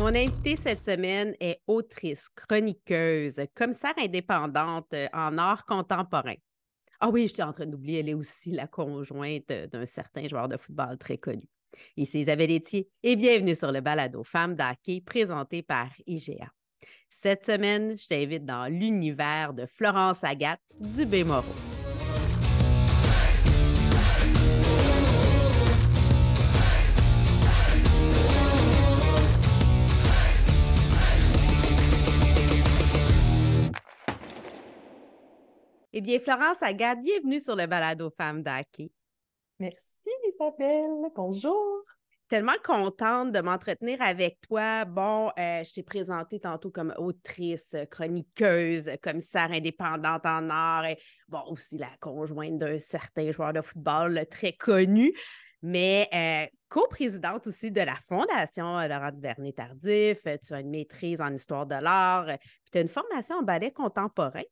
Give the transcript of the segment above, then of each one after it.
Mon invitée cette semaine est autrice, chroniqueuse, commissaire indépendante euh, en art contemporain. Ah oui, j'étais en train d'oublier, elle est aussi la conjointe d'un certain joueur de football très connu. Ici Isabelle Etier et bienvenue sur le balado Femmes d'hockey présenté par IGA. Cette semaine, je t'invite dans l'univers de Florence Agathe du Eh bien, Florence Agathe, bienvenue sur le balado Femmes d'Hockey. Merci Isabelle, bonjour. Tellement contente de m'entretenir avec toi. Bon, euh, je t'ai présentée tantôt comme autrice, chroniqueuse, commissaire indépendante en art et bon, aussi la conjointe d'un certain joueur de football très connu mais euh, coprésidente aussi de la Fondation euh, Laurent Duvernay Tardif. Tu as une maîtrise en histoire de l'art, puis tu as une formation en ballet contemporain.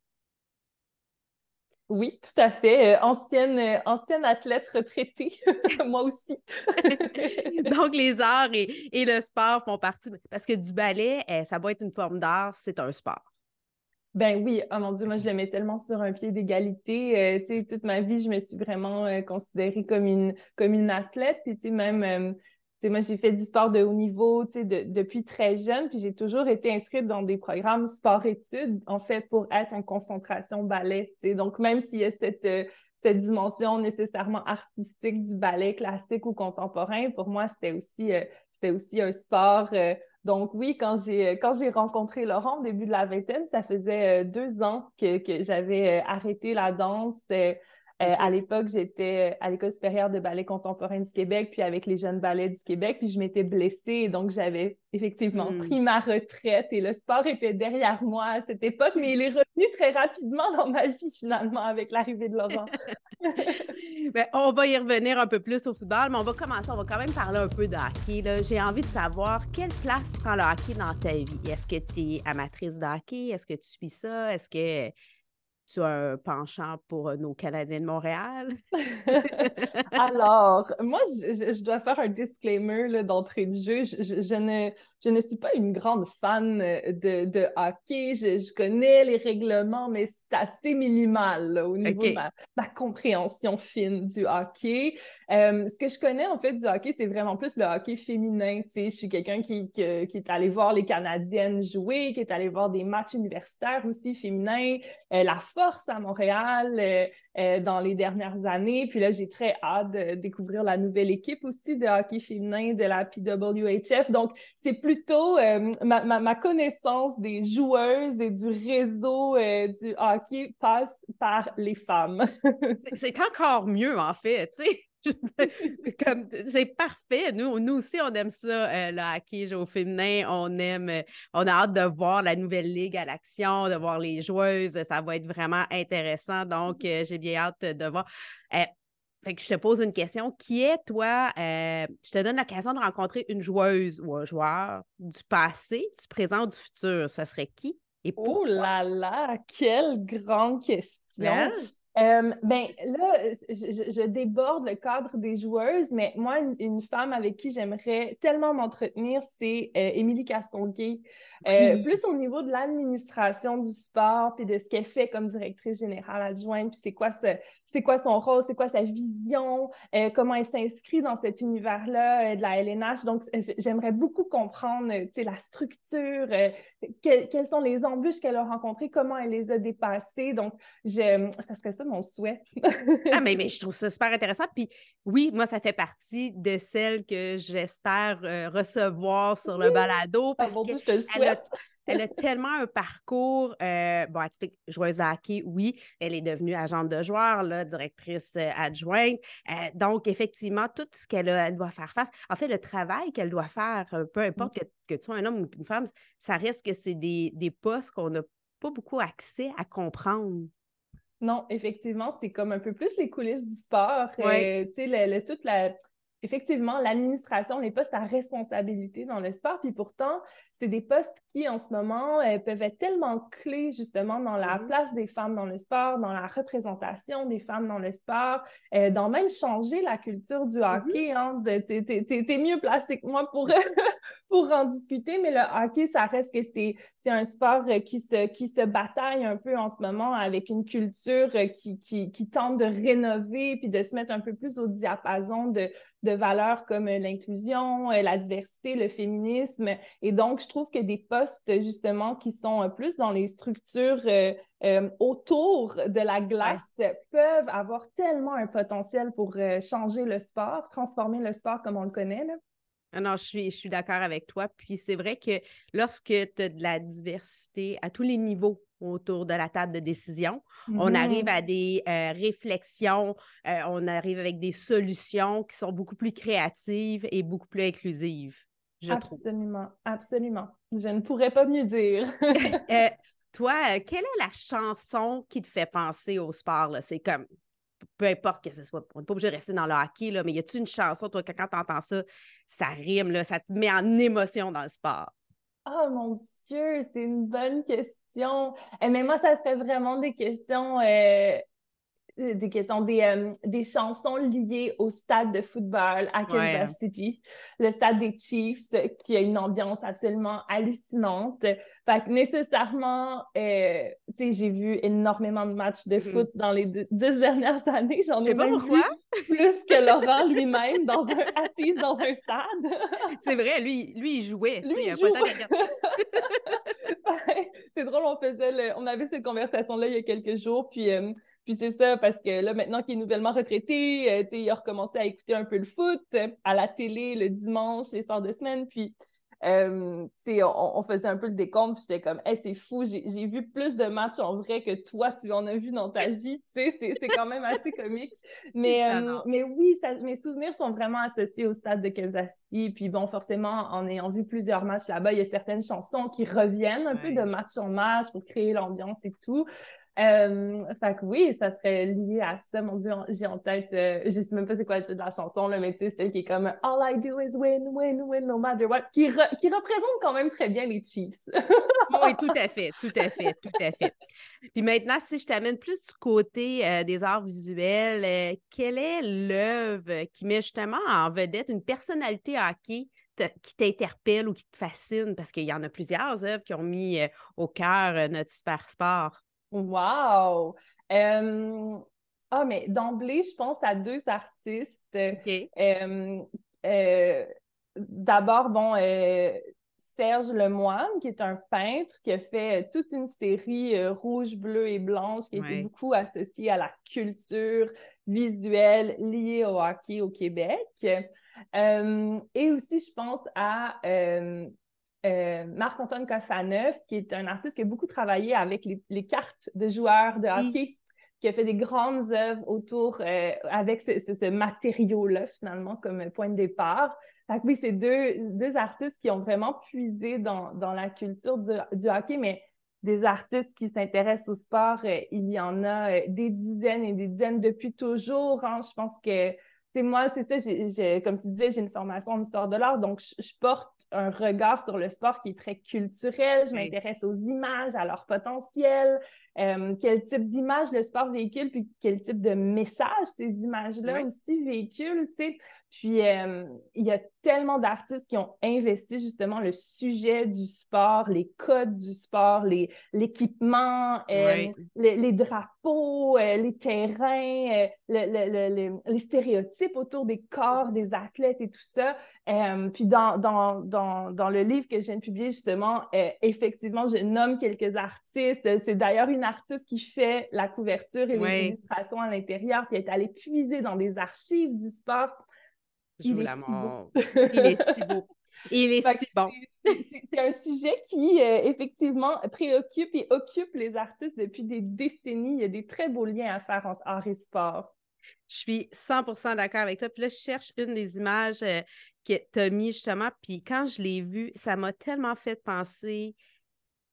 Oui, tout à fait. Euh, ancienne, euh, ancienne athlète retraitée, moi aussi. Donc, les arts et, le sport font partie. Parce que du ballet, eh, ça doit être une forme d'art, c'est un sport. Ben oui, oh mon Dieu, moi je le mets tellement sur un pied d'égalité. Euh, tu sais, toute ma vie, je me suis vraiment considérée comme une, comme une athlète. Puis tu sais, même moi, j'ai fait du sport de haut niveau depuis très jeune, puis j'ai toujours été inscrite dans des programmes sport-études, en fait, pour être en concentration ballet. Donc, même s'il y a cette, euh, cette dimension nécessairement artistique du ballet classique ou contemporain, pour moi, c'était aussi, euh, c'était aussi un sport. Euh, donc oui, quand j'ai quand j'ai rencontré Laurent au début de la vingtaine, ça faisait deux ans que, que j'avais arrêté la danse. Euh, à l'époque, j'étais à l'École supérieure de ballet contemporain du Québec, puis avec les jeunes ballets du Québec, puis je m'étais blessée, donc j'avais effectivement hmm. pris ma retraite et le sport était derrière moi à cette époque, mais il est revenu très rapidement dans ma vie finalement avec l'arrivée de Laurent. ben, on va y revenir un peu plus au football, mais on va commencer, on va quand même parler un peu de hockey. J'ai envie de savoir quelle place prend le hockey dans ta vie? Est-ce que tu es amatrice de hockey? Est-ce que tu suis ça? Est-ce que tu as un penchant pour euh, nos Canadiens de Montréal? Alors, moi, je, dois faire un disclaimer d'entrée de jeu. Je, ne, je ne suis pas une grande fan euh, de, de hockey. Je, connais les règlements, mais c'est assez minimal au niveau de ma, compréhension fine du hockey. Euh, ce que je connais en fait du hockey, c'est vraiment plus le hockey féminin. je suis quelqu'un qui, qui, est allé voir les Canadiennes jouer, qui est allé voir des matchs universitaires aussi féminins, euh, la force à Montréal euh, dans les dernières années. Puis là, j'ai très hâte de découvrir la nouvelle équipe aussi de hockey féminin de la PWHF. Donc, c'est plutôt ma, ma, ma, connaissance des joueuses et du réseau du hockey passe par les femmes. c'est encore mieux, en fait, tu sais. c'est parfait. Nous, nous aussi, on aime ça, euh, le hockey au féminin. On aime, euh, on a hâte de voir la nouvelle ligue à l'action, de voir les joueuses. Ça va être vraiment intéressant. Donc, euh, j'ai bien hâte de voir. Fait que je te pose une question. Qui est, toi, je te donne l'occasion de rencontrer une joueuse ou un joueur du passé, du présent ou du futur. Ça serait qui et pourquoi? Oh là là, quelle grande question! Euh, ben là, je, déborde le cadre des joueuses, mais moi, une, femme avec qui j'aimerais tellement m'entretenir, c'est euh, Émilie Castonguay. Euh, plus au niveau de l'administration du sport, puis de ce qu'elle fait comme directrice générale adjointe, puis c'est quoi, c'est quoi son rôle, c'est quoi sa vision, euh, comment elle s'inscrit dans cet univers-là euh, de la LNH. Donc, j'aimerais beaucoup comprendre la structure, quelles sont les embûches qu'elle a rencontrées, comment elle les a dépassées. Donc, je, ça serait ça mon souhait. ah, mais, mais je trouve ça super intéressant. Puis oui, moi, ça fait partie de celles que j'espère recevoir sur le balado. Ah, parce que je te le souhaite elle a tellement un parcours, euh, bon, atypique joueuse de hockey, oui, elle est devenue agente de joueur, là, directrice euh, adjointe. Euh, donc, effectivement, tout ce qu'elle doit faire face, en fait, le travail qu'elle doit faire, peu importe que, que, tu sois un homme ou une femme, ça reste que c'est des, des postes qu'on n'a pas beaucoup accès à comprendre. Non, effectivement, c'est comme un peu plus les coulisses du sport. tu sais, toute la effectivement, l'administration n'est pas sa responsabilité dans le sport. Puis pourtant, c'est des postes qui, en ce moment, euh, peuvent être tellement clés, justement, dans la mm-hmm. place des femmes dans le sport, dans la représentation des femmes dans le sport, euh, dans même changer la culture du mm-hmm. hockey. Hein, T'es mieux placé que moi pour, pour en discuter, mais le hockey, ça reste que c'est, un sport euh, qui se, qui se bataille un peu en ce moment avec une culture qui, qui, qui tente de rénover puis de se mettre un peu plus au diapason de, de valeurs comme l'inclusion, la diversité, le féminisme. Et donc, je trouve que des postes, justement, qui sont plus dans les structures autour de la glace peuvent avoir tellement un potentiel pour changer le sport, transformer le sport comme on le connaît. Là. Ah non, je suis, je suis d'accord avec toi. Puis c'est vrai que lorsque tu as de la diversité à tous les niveaux autour de la table de décision, on arrive mm-hmm. à des euh, réflexions, euh, on arrive avec des solutions qui sont beaucoup plus créatives et beaucoup plus inclusives. Je absolument, absolument. Je ne pourrais pas mieux dire. Euh, toi, quelle est la chanson qui te fait penser au sport? C'est comme peu importe que ce soit, on n'est pas obligé de rester dans le hockey, là, mais y a-tu une chanson, toi, que quand tu entends ça, ça rime, là, ça te met en émotion dans le sport? Oh mon Dieu, c'est une bonne question. Eh, mais moi, ça serait vraiment des questions euh, euh, des questions, des, euh, des, chansons liées au stade de football à Kansas City, le stade des Chiefs, qui a une ambiance absolument hallucinante. Fait que nécessairement, euh, tu sais, j'ai vu énormément de matchs de mm-hmm. foot dans les dix dernières années. J'en ai même vu plus que Laurent lui-même dans un, assis dans un stade. C'est vrai, lui, lui, il jouait. Lui, il joue. c'est drôle, on faisait on avait cette conversation-là il y a quelques jours, puis puis c'est ça, parce que là, maintenant qu'il est nouvellement retraité, euh, il a recommencé à écouter un peu le foot à la télé le dimanche, les soirs de semaine. Puis, euh, on, on, faisait un peu le décompte, puis j'étais comme, hey, c'est fou, j'ai vu plus de matchs en vrai que toi, tu en as vu dans ta vie. C'est quand même assez comique. Mais, euh, mais oui, mes souvenirs sont vraiment associés au stade de Kansas City. Puis bon, forcément, en ayant vu plusieurs matchs là-bas, il y a certaines chansons qui reviennent un peu de match en match pour créer l'ambiance et tout. Euh, que oui, ça serait lié à ça. Mon Dieu, j'ai en tête, euh, je sais même pas c'est quoi le titre de la chanson, là, mais tu sais, celle qui est comme All I do is win, win, win, no matter what, qui, qui représente quand même très bien les Chiefs. oui, tout à fait, tout à fait, tout à fait. Puis maintenant, si je t'amène plus du côté euh, des arts visuels, euh, quelle est l'œuvre qui met justement en vedette une personnalité hockey qui t'interpelle ou qui te fascine? Parce qu'il y en a plusieurs œuvres qui ont mis au cœur notre super sport. Wow! ah, mais d'emblée, je pense à deux artistes. Euh, d'abord, bon, euh, Serge Lemoine, qui est un peintre qui a fait toute une série euh, rouge, bleu et blanche, qui était beaucoup associée à la culture visuelle liée au hockey au Québec. et aussi, je pense à euh, Marc-Antoine Koffaneuf, qui est un artiste qui a beaucoup travaillé avec les, cartes de joueurs de hockey, qui a fait des grandes œuvres autour euh, avec ce, matériau-là, finalement, comme point de départ. Fait oui, c'est deux, deux, artistes qui ont vraiment puisé dans, dans la culture du hockey, mais des artistes qui s'intéressent au sport, euh, il y en a des dizaines et des dizaines depuis toujours. Hein. Je pense que moi, c'est ça, j'ai, comme tu disais, j'ai une formation en histoire de l'art, donc je, porte un regard sur le sport qui est très culturel. Je m'intéresse aux images, à leur potentiel, euh, quel type d'image le sport véhicule, puis quel type de message ces images-là aussi véhiculent, tu sais. Puis, euh, il y a tellement d'artistes qui ont investi justement le sujet du sport, les codes du sport, l'équipement, les, les, les, drapeaux, euh, les terrains, euh, les stéréotypes autour des corps des athlètes et tout ça. puis, dans, dans, dans, dans, le livre que je viens de publier, justement, effectivement, je nomme quelques artistes. C'est d'ailleurs une artiste qui fait la couverture et les illustrations à l'intérieur, puis elle est allée puiser dans des archives du sport il est, si beau. Il est si beau. Il est si bon. C'est un sujet qui, euh, effectivement, préoccupe et occupe les artistes depuis des décennies. Il y a des très beaux liens à faire entre art et sport. Je suis 100% d'accord avec toi. Puis là, je cherche une des images euh, que tu as mis justement. Puis quand je l'ai vue, ça m'a tellement fait penser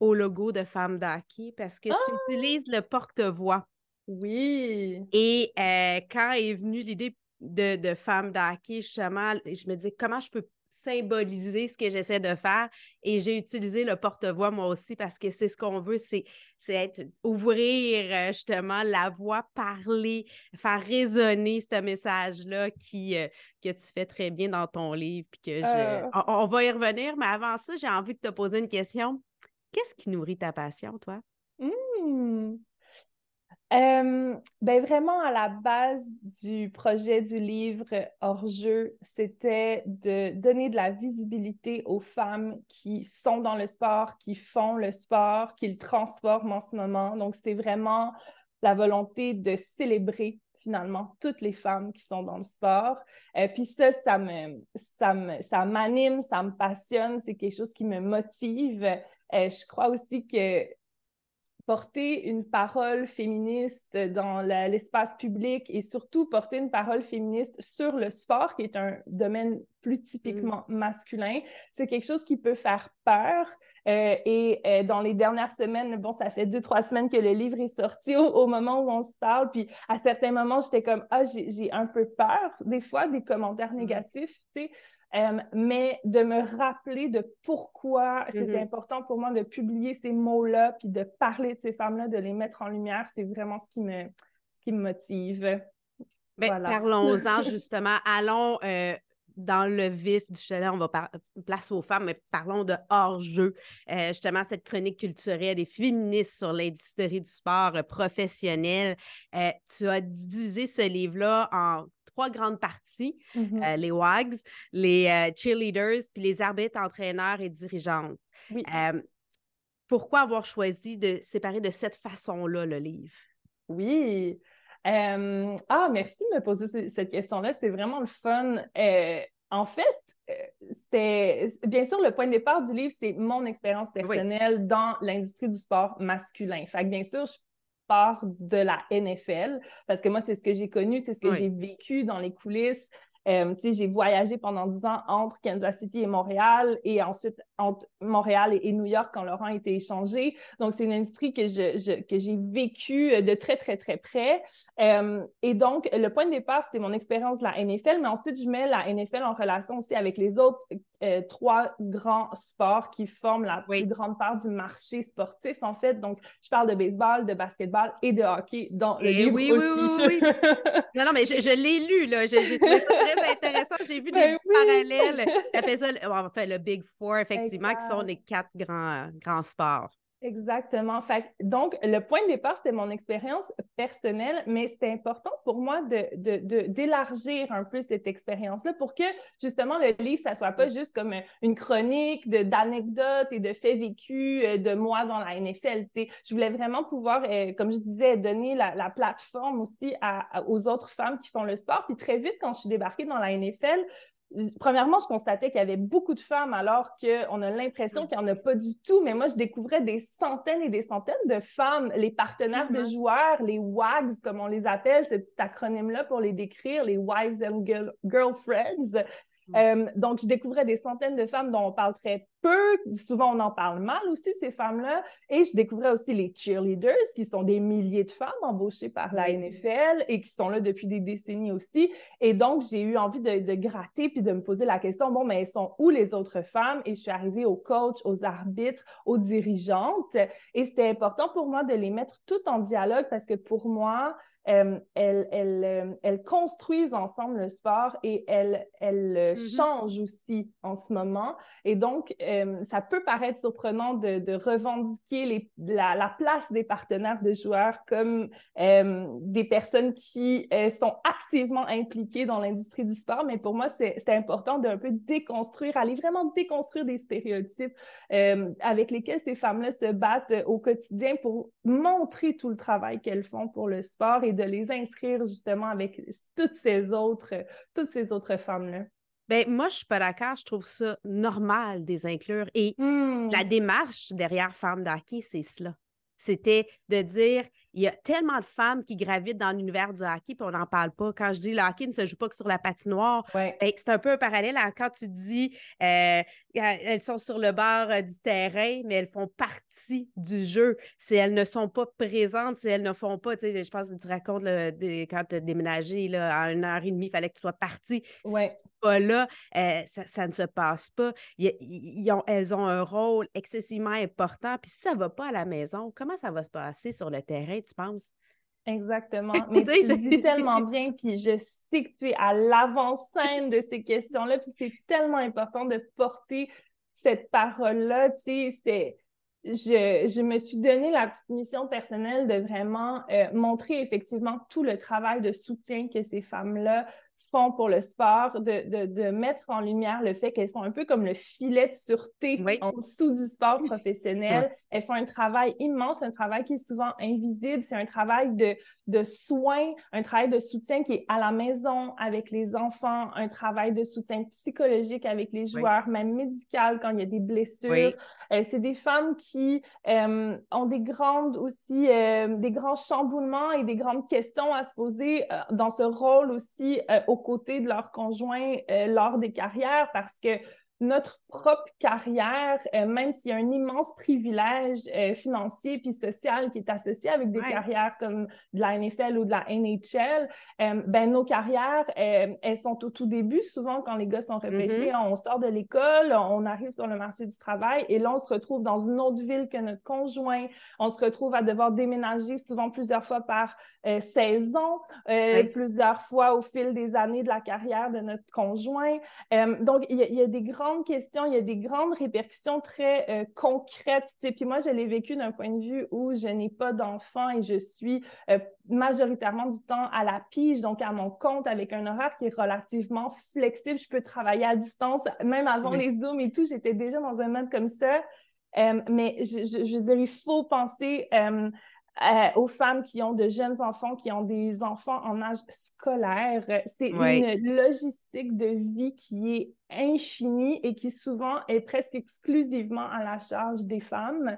au logo de Femme d'Aki parce que tu ah! utilises le porte-voix. Oui. Et euh, quand est venue l'idée, de, de femmes d'hockey, justement, je me dis comment je peux symboliser ce que j'essaie de faire? Et j'ai utilisé le porte-voix moi aussi parce que c'est ce qu'on veut, c'est, être, ouvrir euh, justement la voix, parler, faire résonner ce message-là qui, euh, que tu fais très bien dans ton livre. Puis que je... On, va y revenir, mais avant ça, j'ai envie de te poser une question. Qu'est-ce qui nourrit ta passion, toi? Mmh. Euh, ben vraiment, à la base du projet du livre hors-jeu, c'était de donner de la visibilité aux femmes qui sont dans le sport, qui font le sport, qui le transforment en ce moment. Donc, c'est vraiment la volonté de célébrer finalement toutes les femmes qui sont dans le sport. euh, puis ça, ça me, ça me, ça m'anime, ça me passionne, c'est quelque chose qui me motive. Euh, je crois aussi que porter une parole féministe dans l'espace public et surtout porter une parole féministe sur le sport, qui est un domaine plus typiquement mm. masculin. C'est quelque chose qui peut faire peur. Euh, et euh, dans les dernières semaines, bon, ça fait deux, trois semaines que le livre est sorti au, moment où on se parle. Puis à certains moments, j'étais comme, ah, j'ai un peu peur, des fois, des commentaires mm. négatifs, tu sais. Euh, mais de me rappeler de pourquoi c'est mm-hmm. important pour moi de publier ces mots-là, puis de parler de ces femmes-là, de les mettre en lumière, c'est vraiment ce qui me, ce qui me motive. Ben, Parlons-en justement. Allons dans le vif du chalet, on va parler place aux femmes, mais parlons de hors-jeu. Euh, justement, cette chronique culturelle et féministe sur l'industrie du sport euh, professionnel. Euh, tu as divisé ce livre-là en trois grandes parties, mm-hmm. les WAGs, les cheerleaders, puis les arbitres, entraîneurs et dirigeantes. pourquoi avoir choisi de séparer de cette façon-là le livre? Oui, euh, ah, merci de me poser cette question-là. C'est vraiment le fun. Euh, en fait, euh, c'était bien sûr le point de départ du livre, c'est mon expérience personnelle dans l'industrie du sport masculin. Fait que bien sûr, je pars de la NFL parce que moi, c'est ce que j'ai connu, c'est ce que j'ai vécu dans les coulisses. Euh, j'ai voyagé pendant dix ans entre Kansas City et Montréal et ensuite entre Montréal et, New York quand Laurent a été échangé. Donc, c'est une industrie que, je, que j'ai vécue de très, très, très près. Euh, et donc, le point de départ, c'était mon expérience de la NFL, mais ensuite, je mets la NFL en relation aussi avec les autres euh, trois grands sports qui forment la plus grande part du marché sportif, en fait. Donc, je parle de baseball, de basketball et de hockey dans le et livre oui, aussi. Oui, oui, oui. non, non, mais je, je l'ai lu, là. J'ai trouvé ça très intéressant. J'ai vu ben des parallèles. Tu appelles ça, enfin, le Big Four, effectivement, qui sont les quatre grands, grands sports. Exactement. Fait, donc, le point de départ, c'était mon expérience personnelle, mais c'était important pour moi de, d'élargir un peu cette expérience-là pour que, justement, le livre, ça soit pas juste comme une chronique de, d'anecdotes et de faits vécus euh, de moi dans la NFL. Je voulais vraiment pouvoir, euh, comme je disais, donner la, plateforme aussi aux autres femmes qui font le sport. Puis très vite, quand je suis débarquée dans la NFL, premièrement, je constatais qu'il y avait beaucoup de femmes alors qu'on a l'impression qu'il n'y en a pas du tout. Mais moi, je découvrais des centaines et des centaines de femmes, les partenaires de mm-hmm. joueurs, les WAGs, comme on les appelle, ce petit acronyme-là pour les décrire, les Wives and Girlfriends. Mm. Euh, donc, je découvrais des centaines de femmes dont on parle très peu. Souvent, on en parle mal aussi, ces femmes-là. Et je découvrais aussi les cheerleaders, qui sont des milliers de femmes embauchées par la NFL et qui sont là depuis des décennies aussi. Et donc, j'ai eu envie de, de, gratter puis de me poser la question, bon, mais elles sont où les autres femmes? Et je suis arrivée aux coachs, aux arbitres, aux dirigeantes. Et c'était important pour moi de les mettre toutes en dialogue parce que pour moi, euh, elles, euh, elles, construisent ensemble le sport et elles, elles mm-hmm. changent aussi en ce moment. Et donc, euh, ça peut paraître surprenant de, de revendiquer les, la, la, place des partenaires de joueurs comme des personnes qui sont activement impliquées dans l'industrie du sport, mais pour moi, c'est important d'un peu déconstruire, aller vraiment déconstruire des stéréotypes avec lesquels ces femmes-là se battent au quotidien pour montrer tout le travail qu'elles font pour le sport et de les inscrire justement avec toutes ces autres, toutes ces autres femmes-là? Ben, moi, je suis pas d'accord. Je trouve ça normal de les inclure. Et hmm. la démarche derrière Femmes d'hockey, c'est cela. C'était de dire il y a tellement de femmes qui gravitent dans l'univers du hockey, puis on n'en parle pas. Quand je dis le hockey ne se joue pas que sur la patinoire, ben, c'est un peu un parallèle à quand tu dis euh, elles sont sur le bord euh, du terrain, mais elles font partie du jeu. Si elles ne sont pas présentes, si elles ne font pas, tu sais, je pense que tu racontes quand tu as déménagé là, à une heure et demie, il fallait que tu sois partie. Ouais. pas là, euh, ça, ne se passe pas. ont, elles ont un rôle excessivement important. Puis si ça ne va pas à la maison, comment ça va se passer sur le terrain, tu penses? Exactement. Mais tu dis tellement bien, puis je sais que tu es à l'avant-scène de ces questions-là, puis c'est tellement important de porter cette parole-là. Tu sais, je, je, me suis donné la petite mission personnelle de vraiment euh, montrer effectivement tout le travail de soutien que ces femmes-là font pour le sport, de, de, de, mettre en lumière le fait qu'elles sont un peu comme le filet de sûreté en dessous du sport professionnel. Elles font un travail immense, un travail qui est souvent invisible. C'est un travail de, de soins, un travail de soutien qui est à la maison avec les enfants, un travail de soutien psychologique avec les joueurs, même médical quand il y a des blessures. Euh, c'est des femmes qui euh, ont des grandes aussi, euh, des grands chamboulements et des grandes questions à se poser dans ce rôle aussi aux côtés de leurs conjoints euh, lors des carrières parce que notre propre carrière, euh, même s'il y a un immense privilège euh, financier puis social qui est associé avec des carrières comme de la NFL ou de la NHL, ben nos carrières, elles sont au tout début. Souvent, quand les gars sont repêchés, mm-hmm. on sort de l'école, on arrive sur le marché du travail et là, on se retrouve dans une autre ville que notre conjoint. On se retrouve à devoir déménager souvent plusieurs fois par saison, plusieurs fois au fil des années de la carrière de notre conjoint. donc, il y, y, a des grands questions, il y a des grandes répercussions très euh, concrètes. Puis moi, je l'ai vécu d'un point de vue où je n'ai pas d'enfant et je suis euh, majoritairement du temps à la pige, donc à mon compte, avec un horaire qui est relativement flexible. Je peux travailler à distance, même avant les Zooms et tout. J'étais déjà dans un mode comme ça. Euh, mais je, je, je, veux dire, il faut penser euh, aux femmes qui ont de jeunes enfants, qui ont des enfants en âge scolaire. C'est une logistique de vie qui est infinie et qui souvent est presque exclusivement à la charge des femmes.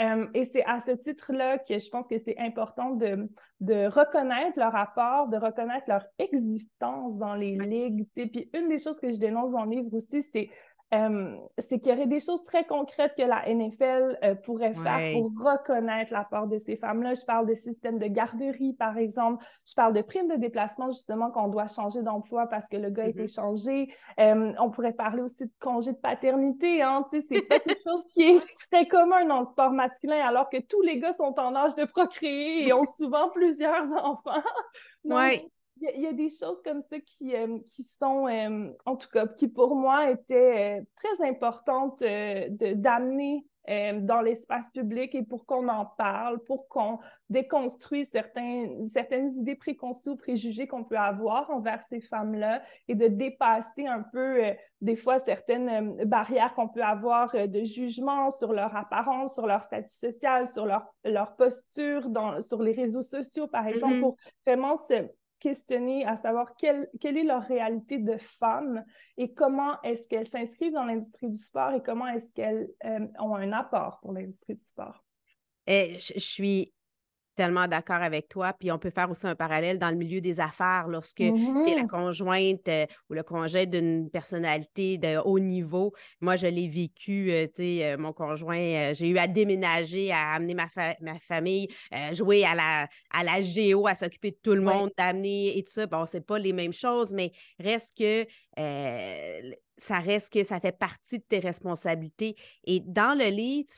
Euh, et c'est à ce titre-là que je pense que c'est important de, de, reconnaître leur apport, de reconnaître leur existence dans les ligues. Puis une des choses que je dénonce dans le livre aussi, c'est euh, c'est qu'il y aurait des choses très concrètes que la NFL euh, pourrait faire pour reconnaître l'apport de ces femmes-là. Je parle de système de garderie, par exemple. Je parle de primes de déplacement, justement, qu'on doit changer d'emploi parce que le gars a été mm-hmm. changé. Euh, on pourrait parler aussi de congé de paternité. Hein? C'est quelque chose qui est très commun dans le sport masculin, alors que tous les gars sont en âge de procréer et ont souvent plusieurs enfants. Oui il y, a des choses comme ça qui, euh, qui sont, euh, en tout cas, qui pour moi étaient euh, très importantes d'amener dans l'espace public et pour qu'on en parle, pour qu'on déconstruise certains, certaines idées préconçues ou préjugés qu'on peut avoir envers ces femmes-là et de dépasser un peu, des fois, certaines barrières qu'on peut avoir de jugement sur leur apparence, sur leur statut social, sur leur, leur posture dans, sur les réseaux sociaux, par exemple, mm-hmm. pour vraiment se questionner à savoir quelle, quelle est leur réalité de femme et comment est-ce qu'elles s'inscrivent dans l'industrie du sport et comment est-ce qu'elles euh, ont un apport pour l'industrie du sport. Eh, je suis tellement d'accord avec toi. Puis on peut faire aussi un parallèle dans le milieu des affaires lorsque tu es la mm-hmm. conjointe euh, ou le conjoint d'une personnalité de haut niveau. Moi, je l'ai vécu, euh, tu sais, euh, mon conjoint, j'ai eu à déménager, à amener ma, ma famille, jouer à la, à la géo, à s'occuper de tout le monde, d'amener et tout ça. Bon, c'est pas les mêmes choses, mais reste que ça reste que ça fait partie de tes responsabilités. Et dans le livre,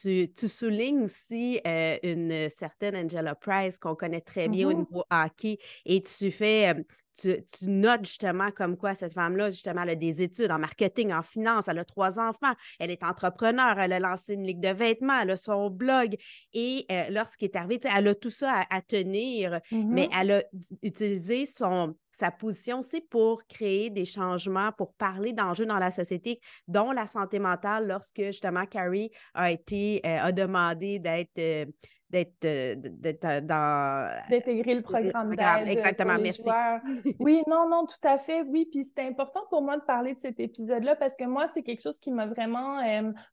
tu, tu, soulignes aussi euh, une certaine Angela Price qu'on connaît très bien au mm-hmm. niveau hockey et tu fais, euh, tu, tu, notes justement comme quoi cette femme-là, justement, elle a des études en marketing, en finance, elle a trois enfants, elle est entrepreneur, elle a lancé une ligue de vêtements, elle a son blog. Et euh, lorsqu'elle est arrivée, elle a tout ça à, tenir, mais mm-hmm. elle a utilisé son, sa position aussi pour créer des changements, pour parler d'enjeux dans la société, dont la santé mentale, lorsque justement Carrie a été, euh, a demandé d'être. Euh, d'être euh, dans. D'intégrer le programme d'aide. Exactement, merci. Oui, non, non, tout à fait, oui. Puis c'était important pour moi de parler de cet épisode-là parce que moi, c'est quelque chose qui m'a vraiment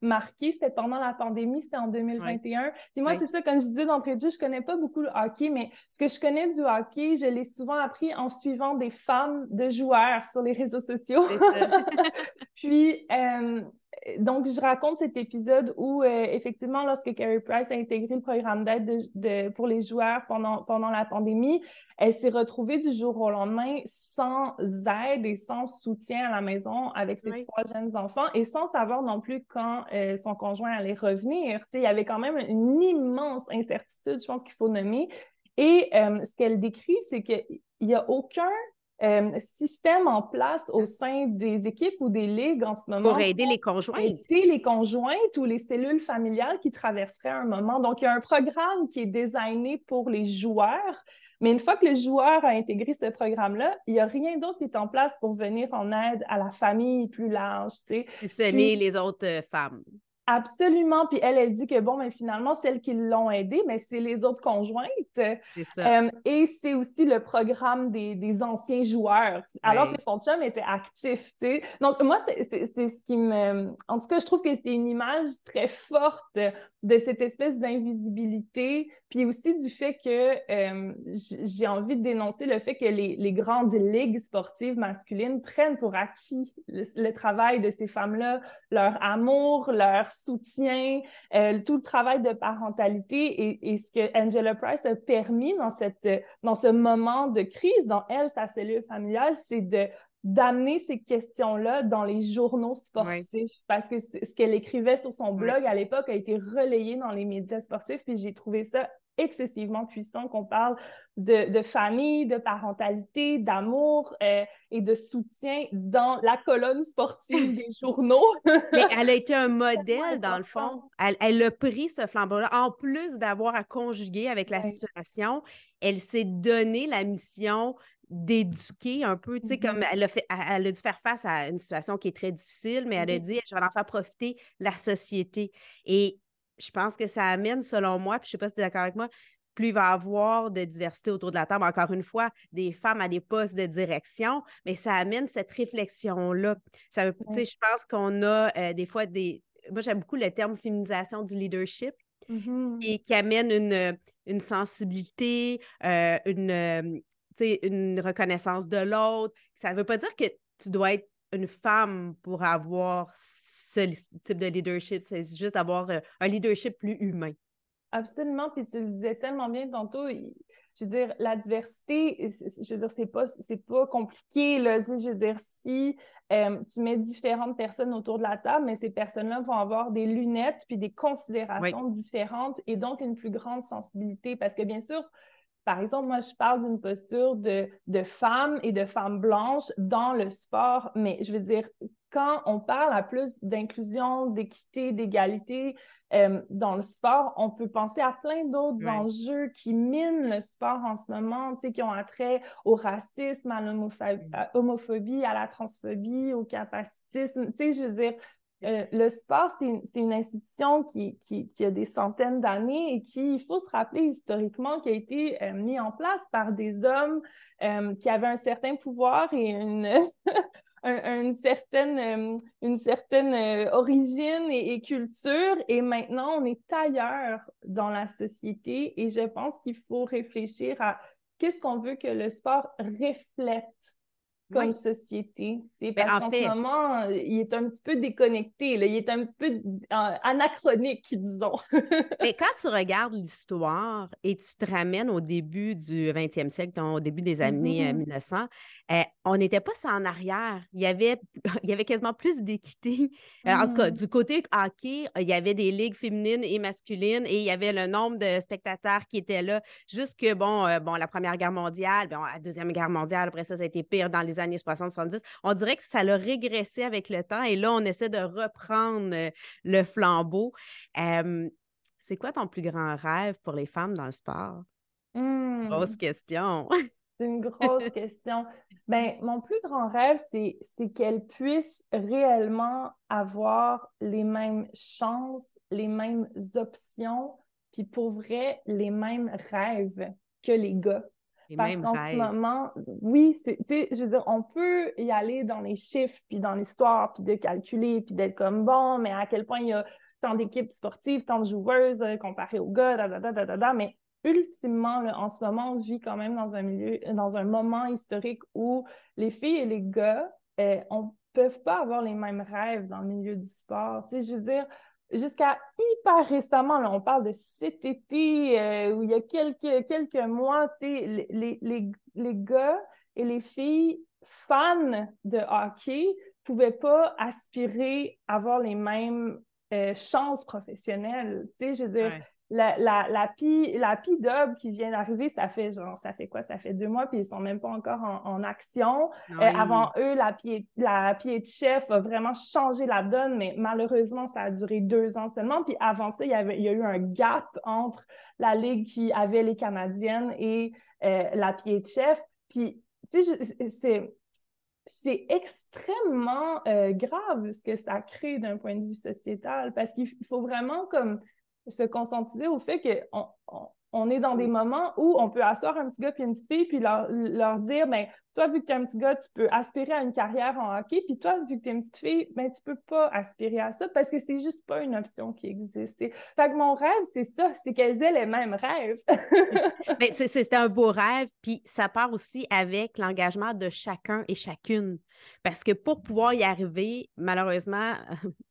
marqué. C'était pendant la pandémie, c'était en 2021. Puis moi, c'est ça, comme je disais d'entrée de jeu, je connais pas beaucoup le hockey, mais ce que je connais du hockey, je l'ai souvent appris en suivant des femmes de joueurs sur les réseaux sociaux. Puis, donc, je raconte cet épisode où, euh, effectivement, lorsque Carrie Price a intégré le programme d'aide pour les joueurs pendant, pendant la pandémie, elle s'est retrouvée du jour au lendemain sans aide et sans soutien à la maison avec ses trois jeunes enfants et sans savoir non plus quand euh, son conjoint allait revenir. il y avait quand même une immense incertitude, je pense qu'il faut nommer. Et euh, ce qu'elle décrit, c'est qu'il n'y a aucun euh, système en place au sein des équipes ou des ligues en ce moment. Pour aider les conjointes. Aider les conjointes ou les cellules familiales qui traverseraient un moment. Donc, il y a un programme qui est designé pour les joueurs, mais une fois que le joueur a intégré ce programme-là, il n'y a rien d'autre qui est en place pour venir en aide à la famille plus large. Tu sais. Ce les autres euh, femmes. Absolument. Puis elle, elle dit que bon, mais finalement, celles qui l'ont aidé, mais c'est les autres conjointes. C'est ça. Euh, et c'est aussi le programme des, des anciens joueurs, alors que son chum était actif, tu sais. Donc, moi, c'est ce qui me... En tout cas, je trouve que c'est une image très forte de cette espèce d'invisibilité, puis aussi du fait que euh, j'ai envie de dénoncer le fait que les, les, grandes ligues sportives masculines prennent pour acquis le, travail de ces femmes-là, leur amour, leur soutien, euh, tout le travail de parentalité et, et, ce que Angela Price a permis dans, cette, dans ce moment de crise dans elle, sa cellule familiale, c'est de d'amener ces questions-là dans les journaux sportifs. Parce que ce qu'elle écrivait sur son blog à l'époque a été relayé dans les médias sportifs puis j'ai trouvé ça excessivement puissant qu'on parle de, famille, de parentalité, d'amour euh, et de soutien dans la colonne sportive des journaux. Mais elle a été un modèle, dans le fond. Elle, elle a pris ce flambeau-là. En plus d'avoir à conjuguer avec la situation, elle s'est donné la mission d'éduquer un peu, tu sais, comme mm-hmm. elle a, fait, elle a dû faire face à une situation qui est très difficile, mais elle a mm-hmm. dit, je vais en faire profiter la société. Et je pense que ça amène, selon moi, puis je ne sais pas si tu es d'accord avec moi, plus il va y avoir de diversité autour de la table, encore une fois, des femmes à des postes de direction, mais ça amène cette réflexion-là. Ça veut, tu sais, je pense qu'on a euh, des fois des... Moi, j'aime beaucoup le terme féminisation du leadership. Mm-hmm. Et qui amène une, une sensibilité, euh, une, une reconnaissance de l'autre. Ça ne veut pas dire que tu dois être une femme pour avoir ce type de leadership. C'est juste avoir euh, un leadership plus humain. Absolument. Puis tu le disais tellement bien tantôt. Je veux dire, la diversité, je veux dire, c'est pas, c'est pas compliqué, là. Je veux dire, si euh, tu mets différentes personnes autour de la table, mais ces personnes-là vont avoir des lunettes puis des considérations différentes et donc une plus grande sensibilité. Parce que bien sûr, par exemple, moi, je parle d'une posture de, de femme et de femme blanche dans le sport, mais je veux dire, quand on parle à plus d'inclusion, d'équité, d'égalité euh, dans le sport, on peut penser à plein d'autres enjeux qui minent le sport en ce moment, qui ont attrait au racisme, à l'homophobie, à la transphobie, au capacitisme. Tu sais, je veux dire, euh, le sport, c'est une, institution qui, a des centaines d'années et qui, il faut se rappeler historiquement, qui a été euh, mis en place par des hommes euh, qui avaient un certain pouvoir et une, certaine, certaine origine et, et, culture. Et maintenant, on est ailleurs dans la société et je pense qu'il faut réfléchir à qu'est-ce qu'on veut que le sport reflète comme société. Ben, parce qu'en ce moment, il est un petit peu déconnecté, il est un petit peu euh, anachronique, disons. Mais quand tu regardes l'histoire et tu te ramènes au début du 20e siècle, au début des années 1900, mm-hmm. euh, on n'était pas ça en arrière. Il y avait, il y avait quasiment plus d'équité. Euh, en tout cas, mm. du côté hockey, il y avait des ligues féminines et masculines et il y avait le nombre de spectateurs qui étaient là jusque, bon, bon la Première Guerre mondiale, bon, la Deuxième Guerre mondiale, après ça, ça a été pire dans les années 60-70, on dirait que ça l'a régressé avec le temps et là, on essaie de reprendre euh, le flambeau. c'est quoi ton plus grand rêve pour les femmes dans le sport? Grosse mmh. question. C'est une grosse question. Ben, mon plus grand rêve, c'est, c'est qu'elles puissent réellement avoir les mêmes chances, les mêmes options puis pour vrai, les mêmes rêves que les gars. Parce qu'en ce moment, oui, tu sais, je veux dire, on peut y aller dans les chiffres, puis dans l'histoire, puis de calculer, puis d'être comme bon, mais à quel point il y a tant d'équipes sportives, tant de joueuses euh, comparées aux gars, da, da, da, da, mais ultimement, en ce moment, on vit quand même dans un milieu, dans un moment historique où les filles et les gars ne euh, peuvent pas avoir les mêmes rêves dans le milieu du sport. Tu sais, je veux dire, jusqu'à hyper récemment, on parle de cet été, euh, où il y a quelques, quelques mois, les, les, les, gars et les filles fans de hockey pouvaient pas aspirer à avoir les mêmes euh, chances professionnelles. La, la, la, P, la Dub qui vient d'arriver, ça fait genre, ça fait quoi? Ça fait deux mois, puis ils sont même pas encore en, action. Euh, avant eux, la pied, la pied de chef a vraiment changé la donne, mais malheureusement, ça a duré deux ans seulement. Puis avant ça, il y, avait, il y a eu un gap entre la ligue qui avait les Canadiennes et euh, la pied de chef. Puis, tu sais, c'est c'est extrêmement euh, grave ce que ça crée d'un point de vue sociétal parce qu'il faut vraiment comme se conscientiser au fait qu'on on, est dans des moments où on peut asseoir un petit gars puis une petite fille puis leur, leur dire ben toi vu que tu es un petit gars tu peux aspirer à une carrière en hockey puis toi vu que tu es une petite fille ben tu peux pas aspirer à ça parce que c'est juste pas une option qui existe. fait que mon rêve c'est ça, c'est qu'elles aient les mêmes rêves. Mais c'est un beau rêve puis ça part aussi avec l'engagement de chacun et chacune parce que pour pouvoir y arriver malheureusement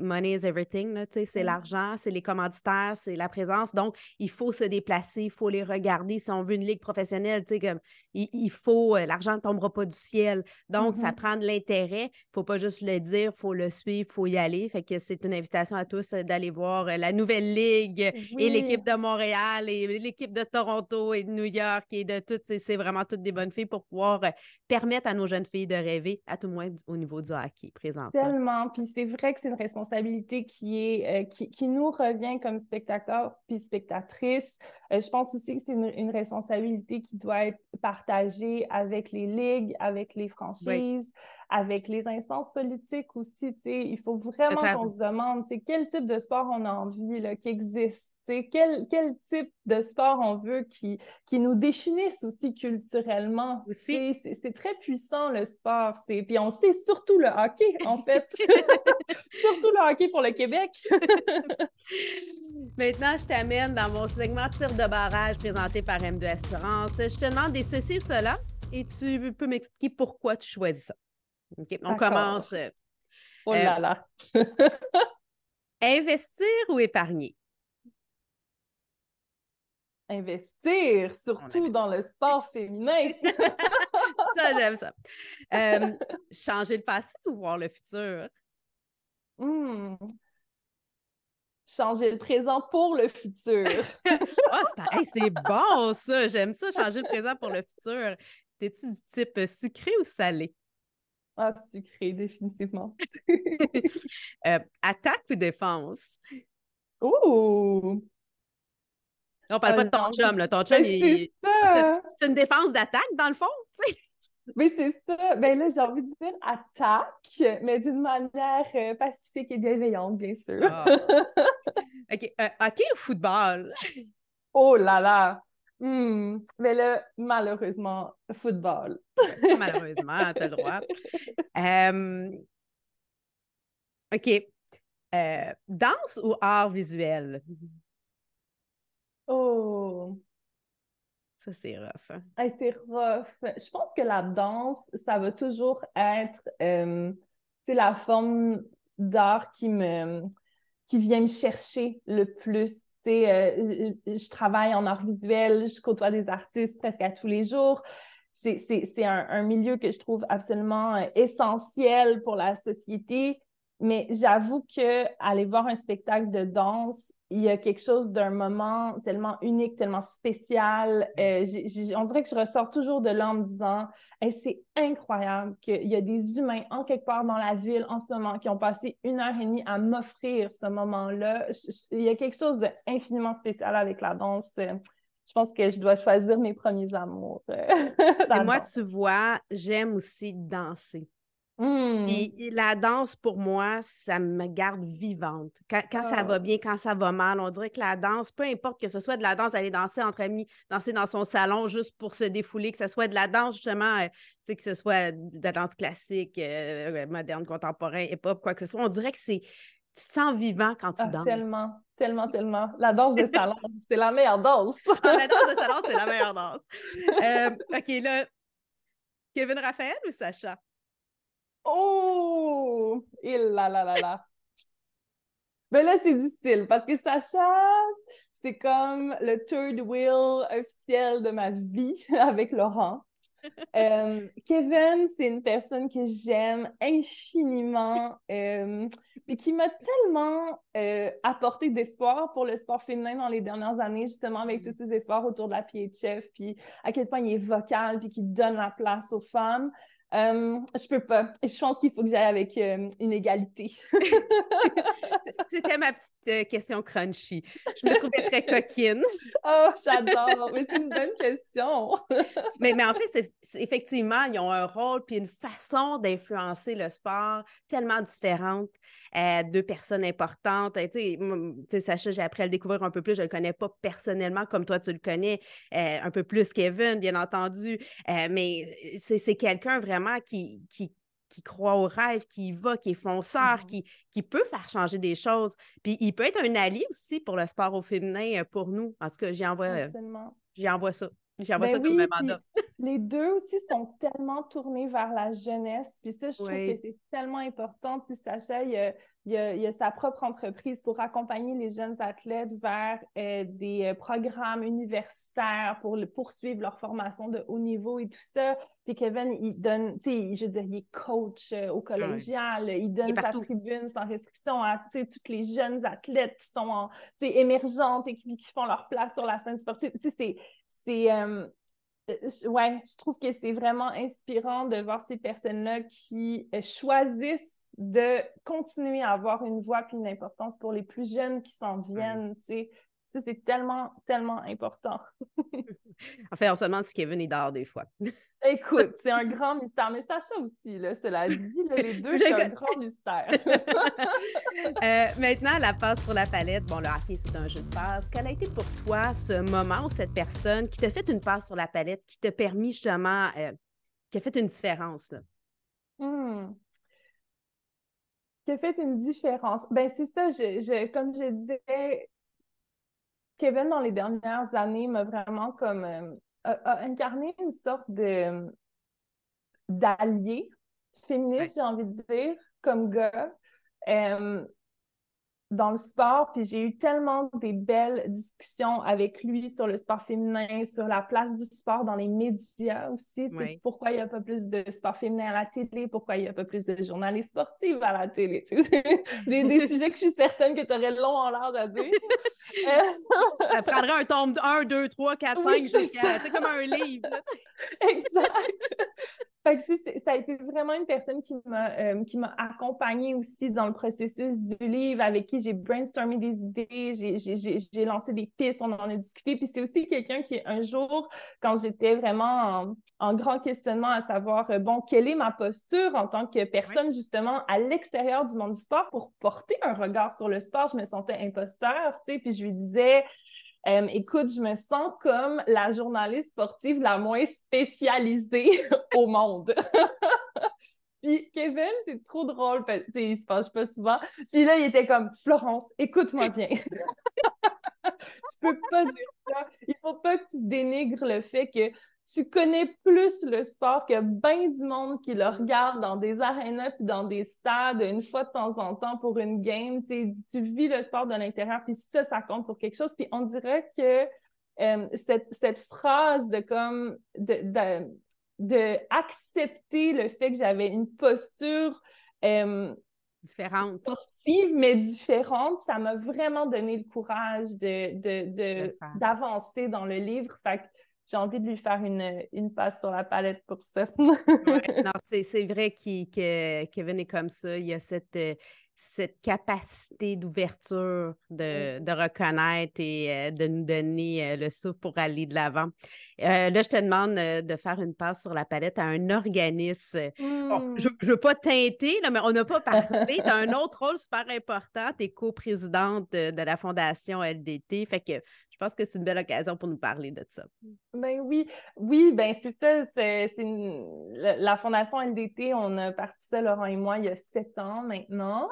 money is everything, c'est l'argent, c'est les commanditaires, c'est la présence. Donc, il faut se déplacer, il faut les regarder. Si on veut une ligue professionnelle, comme, il, faut, euh, l'argent ne tombera pas du ciel. Donc, ça mm-hmm. prend de l'intérêt. Il ne faut pas juste le dire, il faut le suivre, il faut y aller. Fait que c'est une invitation à tous euh, d'aller voir euh, la nouvelle ligue et l'équipe de Montréal et l'équipe de Toronto et de New York et de toutes. C'est vraiment toutes des bonnes filles pour pouvoir permettre à nos jeunes filles de rêver, à tout moins au niveau du hockey présent. Tellement. Puis c'est vrai que c'est une responsabilité qui, est, euh, qui, nous revient comme spectateurs puis spectatrices. Euh, je pense aussi que c'est une, responsabilité qui doit être partagée avec les ligues, avec les franchises, avec les instances politiques aussi. Il faut vraiment qu'on se demande quel type de sport on a envie là, qui existe. Quel, quel type de sport on veut qui, qui nous définisse aussi culturellement. C'est très puissant le sport. Puis on sait surtout le hockey, en fait. surtout le hockey pour le Québec. Maintenant, je t'amène dans mon segment tir de barrage présenté par M2 Assurance. Je te demande des ceci ou cela et tu peux m'expliquer pourquoi tu choisis ça. On commence. Euh, oh là là. investir ou épargner? Investir, surtout dans le sport féminin. ça, j'aime ça. Euh, changer le passé ou voir le futur? Hmm. Changer le présent pour le futur. oh, c'est bon, ça. J'aime ça, changer le présent pour le futur. T'es-tu du type sucré ou salé? Ah, sucré, définitivement. Euh, attaque ou défense? Ouh! On parle pas de ton chum, là. Ton chum, c'est une défense d'attaque, dans le fond, tu sais. Oui, c'est ça. Ben là, j'ai envie de dire attaque, mais d'une manière euh, pacifique et bienveillante, bien sûr. Ah. OK. Euh, hockey ou football? Oh là là! Hmm. Mais là, malheureusement, football. malheureusement, t'as le droit. Euh, OK. Euh, danse ou art visuel? Oh! Ça, c'est rough. Hein? c'est rough. Je pense que la danse, ça va toujours être euh, la forme d'art qui me qui vient me chercher le plus. Euh, je, travaille en art visuel, je côtoie des artistes presque à tous les jours. C'est un, un, milieu que je trouve absolument euh, essentiel pour la société. Mais j'avoue que aller voir un spectacle de danse, il y a quelque chose d'un moment tellement unique, tellement spécial. Euh, on dirait que je ressors toujours de là en me disant c'est incroyable qu'il y a des humains en quelque part dans la ville en ce moment qui ont passé une heure et demie à m'offrir ce moment-là. Il y a quelque chose d'infiniment spécial avec la danse. Je pense que je dois choisir mes premiers amours. et moi, tu vois, j'aime aussi danser. Puis la danse, pour moi, ça me garde vivante. Quand, quand ça Ah. va bien, quand ça va mal, on dirait que la danse, peu importe que ce soit de la danse, aller danser entre amis, danser dans son salon juste pour se défouler, que ce soit de la danse, justement, euh, tu sais, que ce soit de la danse classique, euh, moderne, contemporain, hip-hop, quoi que ce soit, on dirait que c'est. Tu te sens vivant quand tu Ah, danses. tellement, tellement, tellement. La danse de salon, c'est la meilleure danse. Ah, la danse de salon, c'est la meilleure danse. Euh, OK, là, Kevin Raphaël ou Sacha? Oh! Et là là là là. Mais là, c'est difficile parce que Sacha, c'est comme le third wheel officiel de ma vie avec Laurent. Euh, Kevin, c'est une personne que j'aime infiniment, euh, puis qui m'a tellement euh, apporté d'espoir pour le sport féminin dans les dernières années, justement avec tous ses efforts autour de la PHF, puis à quel point il est vocal, puis qu'il donne la place aux femmes. Euh, je peux pas. Je pense qu'il faut que j'aille avec euh, une égalité. C'était ma petite euh, question crunchy. Je me trouvais très coquine. oh, j'adore. Mais c'est une bonne question. Mais, mais en fait, c'est- effectivement, ils ont un rôle puis une façon d'influencer le sport tellement différente. Euh, deux personnes importantes. Tu sais, Sacha, j'ai appris à le découvrir un peu plus. Je ne le connais pas personnellement comme toi, tu le connais. Un peu plus Kevin, bien entendu. Mais c'est quelqu'un vraiment qui, qui, qui croit au rêve, qui y va, qui est fonceur, Mhm. qui, qui peut faire changer des choses. Puis il peut être un allié aussi pour le sport au féminin euh, pour nous. En tout cas, j'y envoie, euh, j'y envoie ça. J'y envoie Ben ça comme un mandat. Les deux aussi sont tellement tournés vers la jeunesse. Puis ça, je trouve que c'est tellement important. Tu sais, Sacha, il a, il a- il a sa propre entreprise pour accompagner les jeunes athlètes vers euh, des euh, programmes universitaires pour le- poursuivre leur formation de haut niveau et tout ça. Puis Kevin, il donne, tu sais, je veux dire, il est coach euh, au collégial. Il donne sa tribune sans restriction à, tu sais, toutes les jeunes athlètes qui sont en, tu sais, émergentes et qui, qui font leur place sur la scène sportive. Tu sais, c'est... c'est euh, ouais, je trouve que c'est vraiment inspirant de voir ces personnes-là qui choisissent de continuer à avoir une voix puis une importance pour les plus jeunes qui s'en viennent, tu sais. Ça, c'est tellement, tellement important. En fait, on se demande si Kevin est dehors des fois. Écoute, c'est un grand mystère. Mais Sacha aussi, là, cela dit, là, les deux, c'est un grand mystère. Euh, maintenant, la passe sur la palette. Bon, le hockey, c'est un jeu de passe. Quel a été pour toi ce moment où cette personne qui t'a fait une passe sur la palette, qui t'a permis justement, euh, qui a fait une différence? là? Hmm. Qui a fait une différence? Ben, c'est ça, je, je- comme je disais, Kevin, dans les dernières années, m'a vraiment comme euh, a, a incarné une sorte de d'allié féministe, j'ai envie de dire, comme gars. Euh, dans le sport, puis j'ai eu tellement des belles discussions avec lui sur le sport féminin, sur la place du sport dans les médias aussi, Oui. pourquoi il n'y a pas plus de sport féminin à la télé, pourquoi il n'y a pas plus de journalistes sportives à la télé, c'est des, des sujets que je suis certaine que tu aurais long en l'air à dire. Ça prendrait un tome 1, 2, 3, 4, 5 Oui, c'est jusqu'à. sais, comme un livre. Exact. Ça a été vraiment une personne qui m'a euh, qui m'a accompagnée aussi dans le processus du livre, avec qui j'ai brainstormé des idées, j'ai- lancé des pistes, on en a discuté. Puis c'est aussi quelqu'un qui, un jour, quand j'étais vraiment en, en grand questionnement à savoir, euh, bon, quelle est ma posture en tant que personne, justement, à l'extérieur du monde du sport pour porter un regard sur le sport, je me sentais imposteur, tu sais, puis je lui disais... Euh, écoute, je me sens comme la journaliste sportive la moins spécialisée au monde. Puis Kevin, c'est trop drôle, parce que il se fâche pas souvent. Puis là, il était comme Florence, écoute-moi bien. tu peux pas dire ça. Il faut pas que tu dénigres le fait que tu connais plus le sport que bien du monde qui le regarde dans des arénas puis dans des stades une fois de temps en temps pour une game. Tu, vis le sport de l'intérieur, puis ça, ça compte pour quelque chose. Puis on dirait que euh, cette, cette phrase de comme de, de, de accepter le fait que j'avais une posture euh, Différente. sportive, mais différente, ça m'a vraiment donné le courage de, de, De d'avancer dans le livre. Fait que j'ai envie de lui faire une, une passe sur la palette pour ça. Ouais, non, c'est vrai que Kevin est comme ça. Il y a cette, euh, cette capacité d'ouverture, de, de, reconnaître et euh, de nous donner euh, le souffle pour aller de l'avant. Euh, là, je te demande de faire une passe sur la palette à un organisme. je ne veux pas teinter, là, mais on n'a pas parlé. tu as un autre rôle super important. Tu es coprésidente de, de, la Fondation LDT. Fait que je pense que c'est une belle occasion pour nous parler de ça. Ben oui, oui, ben c'est ça. C'est, la Fondation LDT, on a parti ça, Laurent et moi, il y a sept ans maintenant.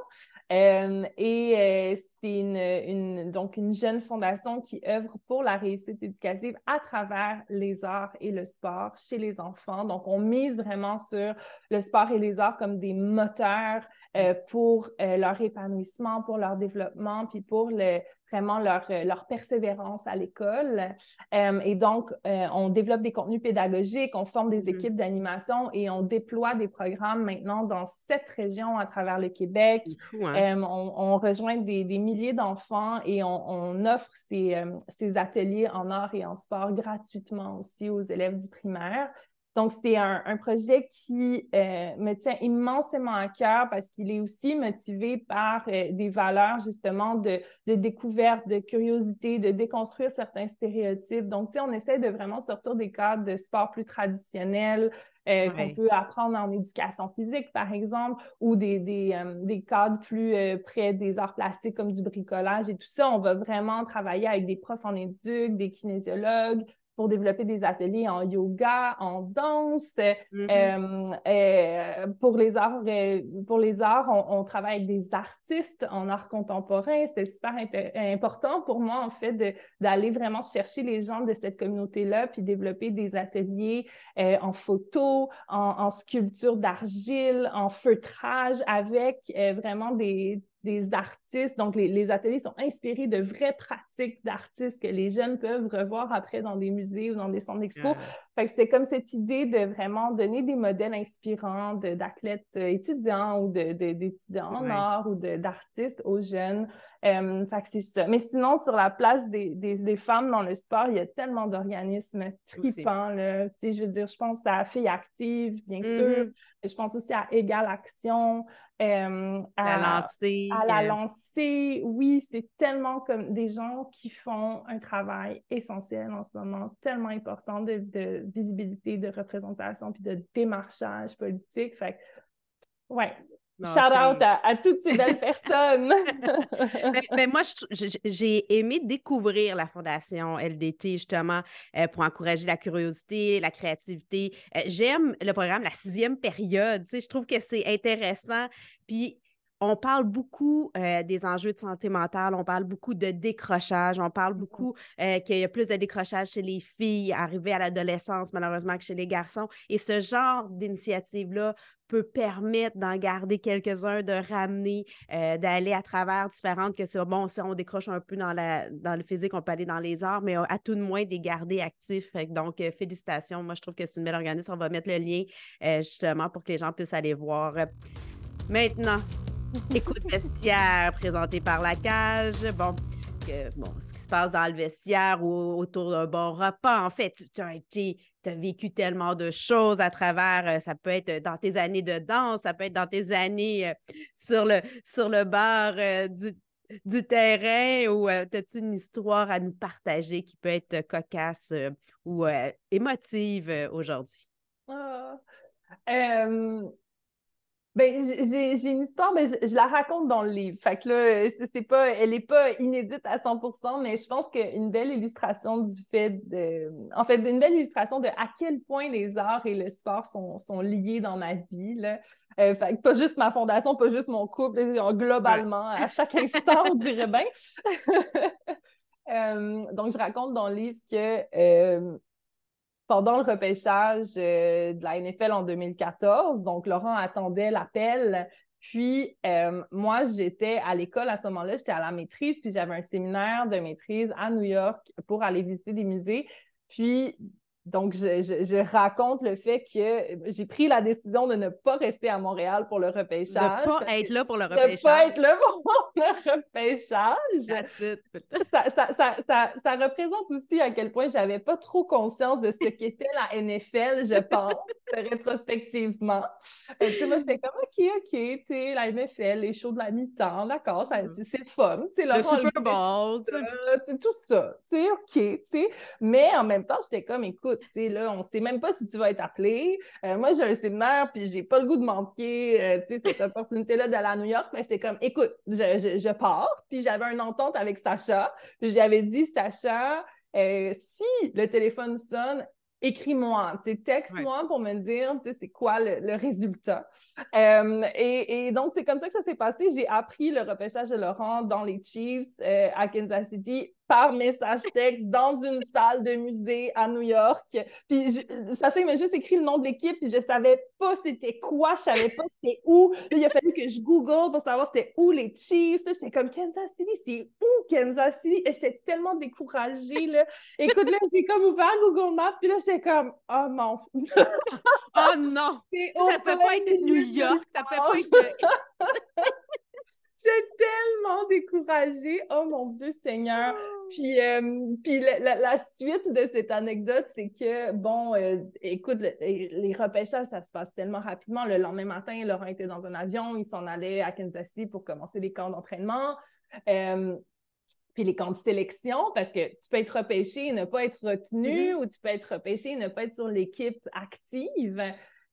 Euh, et euh, c'est une, donc une jeune fondation qui œuvre pour la réussite éducative à travers les arts et le sport chez les enfants. Donc, on mise vraiment sur le sport et les arts comme des moteurs euh, pour leur épanouissement, pour leur développement, puis pour le, vraiment leur, euh, leur persévérance à l'école. Euh, et donc, euh, on développe des contenus pédagogiques, on forme des mm-hmm. équipes d'animation et on déploie des programmes maintenant dans sept régions à travers le Québec. Hein? on, rejoint des, des milliers d'enfants et on, on offre ces, ces ateliers en art et en sport gratuitement aussi aux élèves du primaire. Donc, c'est un, projet qui euh, me tient immensément à cœur parce qu'il est aussi motivé par euh, des valeurs justement de, découverte, de curiosité, de déconstruire certains stéréotypes. Donc, tu sais, on essaie de vraiment sortir des cadres de sport plus traditionnels, euh, qu'on peut apprendre en éducation physique, par exemple, ou des, des, des cadres plus près des arts plastiques comme du bricolage et tout ça. On va vraiment travailler avec des profs en éduc, des kinésiologues, pour développer des ateliers en yoga, en danse. Mm-hmm. Euh, euh, pour les arts, euh, pour les arts on, travaille avec des artistes en art contemporain. C'était super important pour moi, en fait, d'aller vraiment chercher les gens de cette communauté-là, puis développer des ateliers en photo, en sculpture d'argile, en feutrage, avec vraiment des des artistes. Donc, les, ateliers sont inspirés de vraies pratiques d'artistes que les jeunes peuvent revoir après dans des musées ou dans des centres d'expo. Fait que c'était comme cette idée de vraiment donner des modèles inspirants d'athlètes euh, étudiants ou d'étudiants en art ou d'artistes aux jeunes. Euh, fait que c'est ça. Mais sinon, sur la place des, des, femmes dans le sport, il y a tellement d'organismes tripants. Là. Je veux dire, je pense à Filles Actives, bien sûr. Mm-hmm. Je pense aussi à Égal Action. Euh, à, la lancer. À la lancer. Oui, c'est tellement comme des gens qui font un travail essentiel en ce moment, tellement important de, de visibilité, de représentation, puis de démarchage politique. Fait que, ouais, Shout out à, toutes ces belles personnes. mais, moi, j'ai aimé découvrir la Fondation LDT justement euh, pour encourager la curiosité, la créativité. Euh, j'aime le programme La sixième période. Je trouve que c'est intéressant. Puis on parle beaucoup euh, des enjeux de santé mentale, on parle beaucoup de décrochage, on parle mm-hmm. beaucoup qu'il y a plus de décrochage chez les filles arrivées à l'adolescence, malheureusement, que chez les garçons. Et ce genre d'initiative-là peut permettre d'en garder quelques-uns, de ramener, euh, d'aller à travers différentes, que c'est bon, si on décroche un peu dans, la, dans le physique, on peut aller dans les arts, mais à tout de moins des garder actifs. Donc, euh, félicitations. Moi, je trouve que c'est une belle organisme. On va mettre le lien euh, justement pour que les gens puissent aller voir. Maintenant, écoute vestiaire présenté par la cage. Bon, bon, ce qui se passe dans le vestiaire ou autour d'un bon repas. En fait, tu as vécu tellement de choses à travers, euh, ça peut être dans tes années de danse, ça peut être dans tes années euh, sur, le, sur le bar euh, du, terrain ou as-tu une histoire à nous partager qui peut être cocasse ou émotive aujourd'hui? Ah, ben, j'ai une histoire, mais je, la raconte dans le livre. Fait que là, c'est pas, elle n'est pas inédite à 100%, mais je pense qu'une belle illustration du fait de. En fait, une belle illustration de à quel point les arts et le sport sont, sont liés dans ma vie. Là. Euh, fait que pas juste ma fondation, pas juste mon couple, globalement, à chaque instant, on dirait bien. Euh, donc, je raconte dans le livre que. Euh, pendant le repêchage euh, de la NFL en 2014. Donc, Laurent attendait l'appel. Puis, euh, moi, j'étais à l'école à ce moment-là, j'étais à la maîtrise, puis j'avais un séminaire de maîtrise à New York pour aller visiter des musées. Puis, donc, je, raconte le fait que j'ai pris la décision de ne pas rester à Montréal pour le repêchage. De ne pas être là pour le repêchage. De ne pas être là pour le repêchage. Ça, ça, ça, ça, représente aussi à quel point j'avais pas trop conscience de ce qu'était la NFL, je pense. rétrospectivement. Euh, tu sais, moi, j'étais comme, OK, OK, tu sais, la MFL, les shows de la mi-temps, d'accord, mm. c'est le fun. Tu sais, le Super Bowl, tu sais, tout ça. Tu sais, OK, tu sais. Mais en même temps, j'étais comme, écoute, tu sais, là, on sait même pas si tu vas être appelé. Euh, moi, j'ai un séminaire, puis j'ai pas le goût de manquer, euh, tu sais, cette opportunité-là d'aller à New York. Mais j'étais comme, écoute, je, je, pars. Puis j'avais une entente avec Sacha. Puis je lui avais dit, Sacha, si le téléphone sonne, écris-moi, texte-moi pour me dire c'est quoi le, résultat. Euh, et, donc, c'est comme ça que ça s'est passé. J'ai appris le repêchage de Laurent dans les Chiefs euh, à Kansas City par message texte dans une salle de musée à New York. Puis je, sachez m'a juste écrit le nom de l'équipe, puis je savais pas c'était quoi, je savais pas c'était où. il a fallu que je Google pour savoir c'était où les Chiefs. J'étais comme Kansas City, c'est où Kansas City? Et j'étais tellement découragée. Là. Écoute, là, j'ai comme ouvert Google Maps, puis là, j'étais comme Oh non! oh non! Ça peut pas être New York, ça peut pas être. J'étais tellement découragée. Oh mon Dieu Seigneur. Oh. Puis, euh, puis la, suite de cette anecdote, c'est que, bon, euh, écoute, les, repêchages, ça se passe tellement rapidement. Le lendemain matin, Laurent était dans un avion, il s'en allait à Kansas City pour commencer les camps d'entraînement. Euh, puis les camps de sélection, parce que tu peux être repêché et ne pas être retenu, mm-hmm. ou tu peux être repêché et ne pas être sur l'équipe active.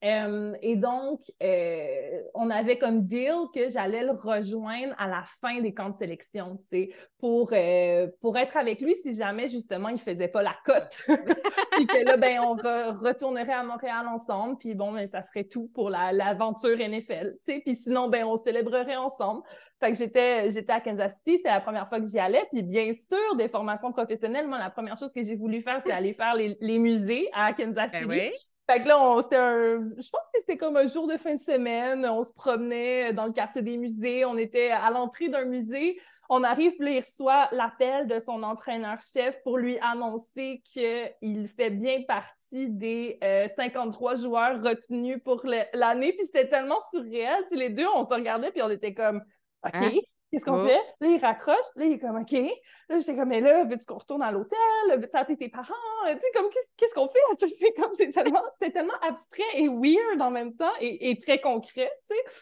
Euh, et donc, euh, on avait comme deal que j'allais le rejoindre à la fin des camps de sélection, tu sais, pour, euh, pour être avec lui si jamais, justement, il faisait pas la cote. puis que là, ben, on retournerait à Montréal ensemble, puis bon, ben, ça serait tout pour l'aventure NFL, tu sais. Puis sinon, ben, on célébrerait ensemble. Fait que j'étais, j'étais à Kansas City, c'était la première fois que j'y allais. Puis bien sûr, des formations professionnelles, moi, la première chose que j'ai voulu faire, c'est aller faire les, les musées à Kansas ben City. Fait que là, c'était un. Je pense que c'était comme un jour de fin de semaine. On se promenait dans le quartier des musées. On était à l'entrée d'un musée. On arrive, puis il reçoit l'appel de son entraîneur-chef pour lui annoncer qu'il fait bien partie des 53 euh, joueurs retenus pour l'année. Puis c'était tellement surréel. les deux, on se regardait, puis on était comme OK. Hein? Qu'est-ce qu'on oh. fait? Là, il raccroche. Là, il est comme, OK. Là, j'étais comme, mais là, veux-tu qu'on retourne à l'hôtel? Veux-tu appeler tes parents? Tu sais, comme, qu'est-ce qu'on fait? C'est comme, c'est tellement, tellement abstrait et weird en même temps et, et très concret, tu sais.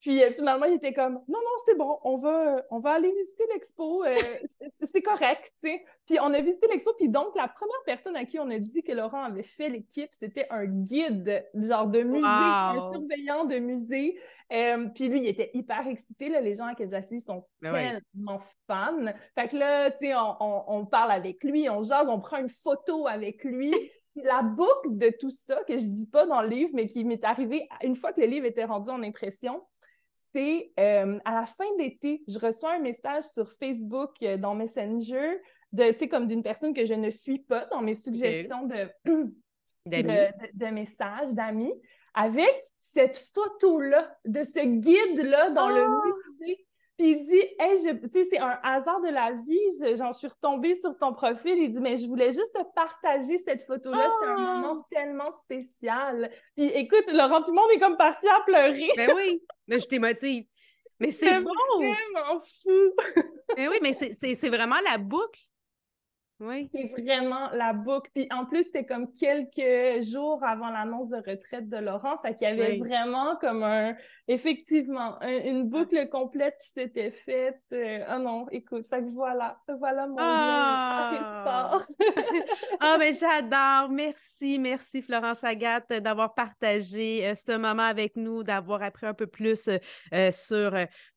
Puis euh, finalement, il était comme non, non, c'est bon, on va, on va aller visiter l'expo, euh, c'est correct, tu sais. Puis on a visité l'expo, puis donc la première personne à qui on a dit que Laurent avait fait l'équipe, c'était un guide, genre de musée, un surveillant de musée. Euh, puis lui, il était hyper excité. Là, les gens à Kansas sont ben tellement fans. Fait que là, tu sais, on, on, parle avec lui, on jase, on prend une photo avec lui. la boucle de tout ça, que je dis pas dans le livre, mais qui m'est arrivé une fois que le livre était rendu en impression, c'est euh, à la fin de l'été, je reçois un message sur Facebook euh, dans Messenger de, comme d'une personne que je ne suis pas dans mes suggestions de, de, messages d'amis, avec cette photo-là, de ce guide-là dans le ah! musée puis il dit, hey, tu sais, c'est un hasard de la vie, j'en suis retombée sur ton profil. Il dit, mais je voulais juste te partager cette photo-là. C'était un ah! moment tellement spécial. Puis écoute, Laurent, tout le monde est comme parti à pleurer. Ben oui, mais je t'émotive. Mais c'est bon! vraiment fou! mais oui, mais c'est vraiment la boucle oui. C'est vraiment la boucle. Puis en plus, c'était comme quelques jours avant l'annonce de retraite de Laurent. Fait qu'il y avait vraiment comme un, effectivement, une boucle complète qui s'était faite. Euh, oh non, écoute, fait que voilà, voilà mon ah! ah, mais j'adore. Merci, merci Florence Agathe d'avoir partagé euh, ce moment avec nous, d'avoir appris un peu plus euh, sur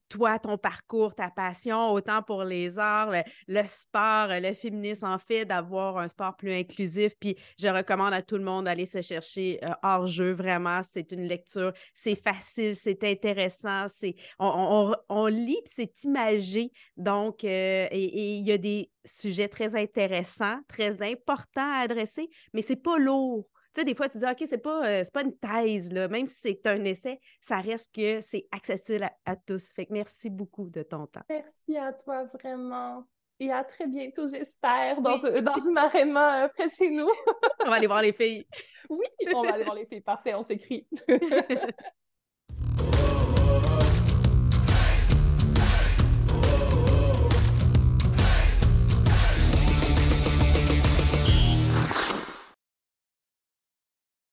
toi, ton parcours, ta passion, autant pour les arts, le, sport, le féminisme, en fait, d'avoir un sport plus inclusif. Puis je recommande à tout le monde d'aller se chercher euh, hors jeu, vraiment. C'est une lecture, c'est facile, c'est intéressant, c'est on, lit, c'est imagé. Donc, euh, il y a des sujets très intéressants, très importants à adresser, mais c'est pas lourd. Tu sais, des fois, tu dis, OK, c'est pas, euh, pas une thèse, là. même si c'est un essai, ça reste que c'est accessible à, tous. Fait que merci beaucoup de ton temps. Merci à toi, vraiment. Et à très bientôt, j'espère, dans, dans une aréna euh, près de chez nous. on va aller voir les filles. Oui, on va aller voir les filles. Parfait, on s'écrit.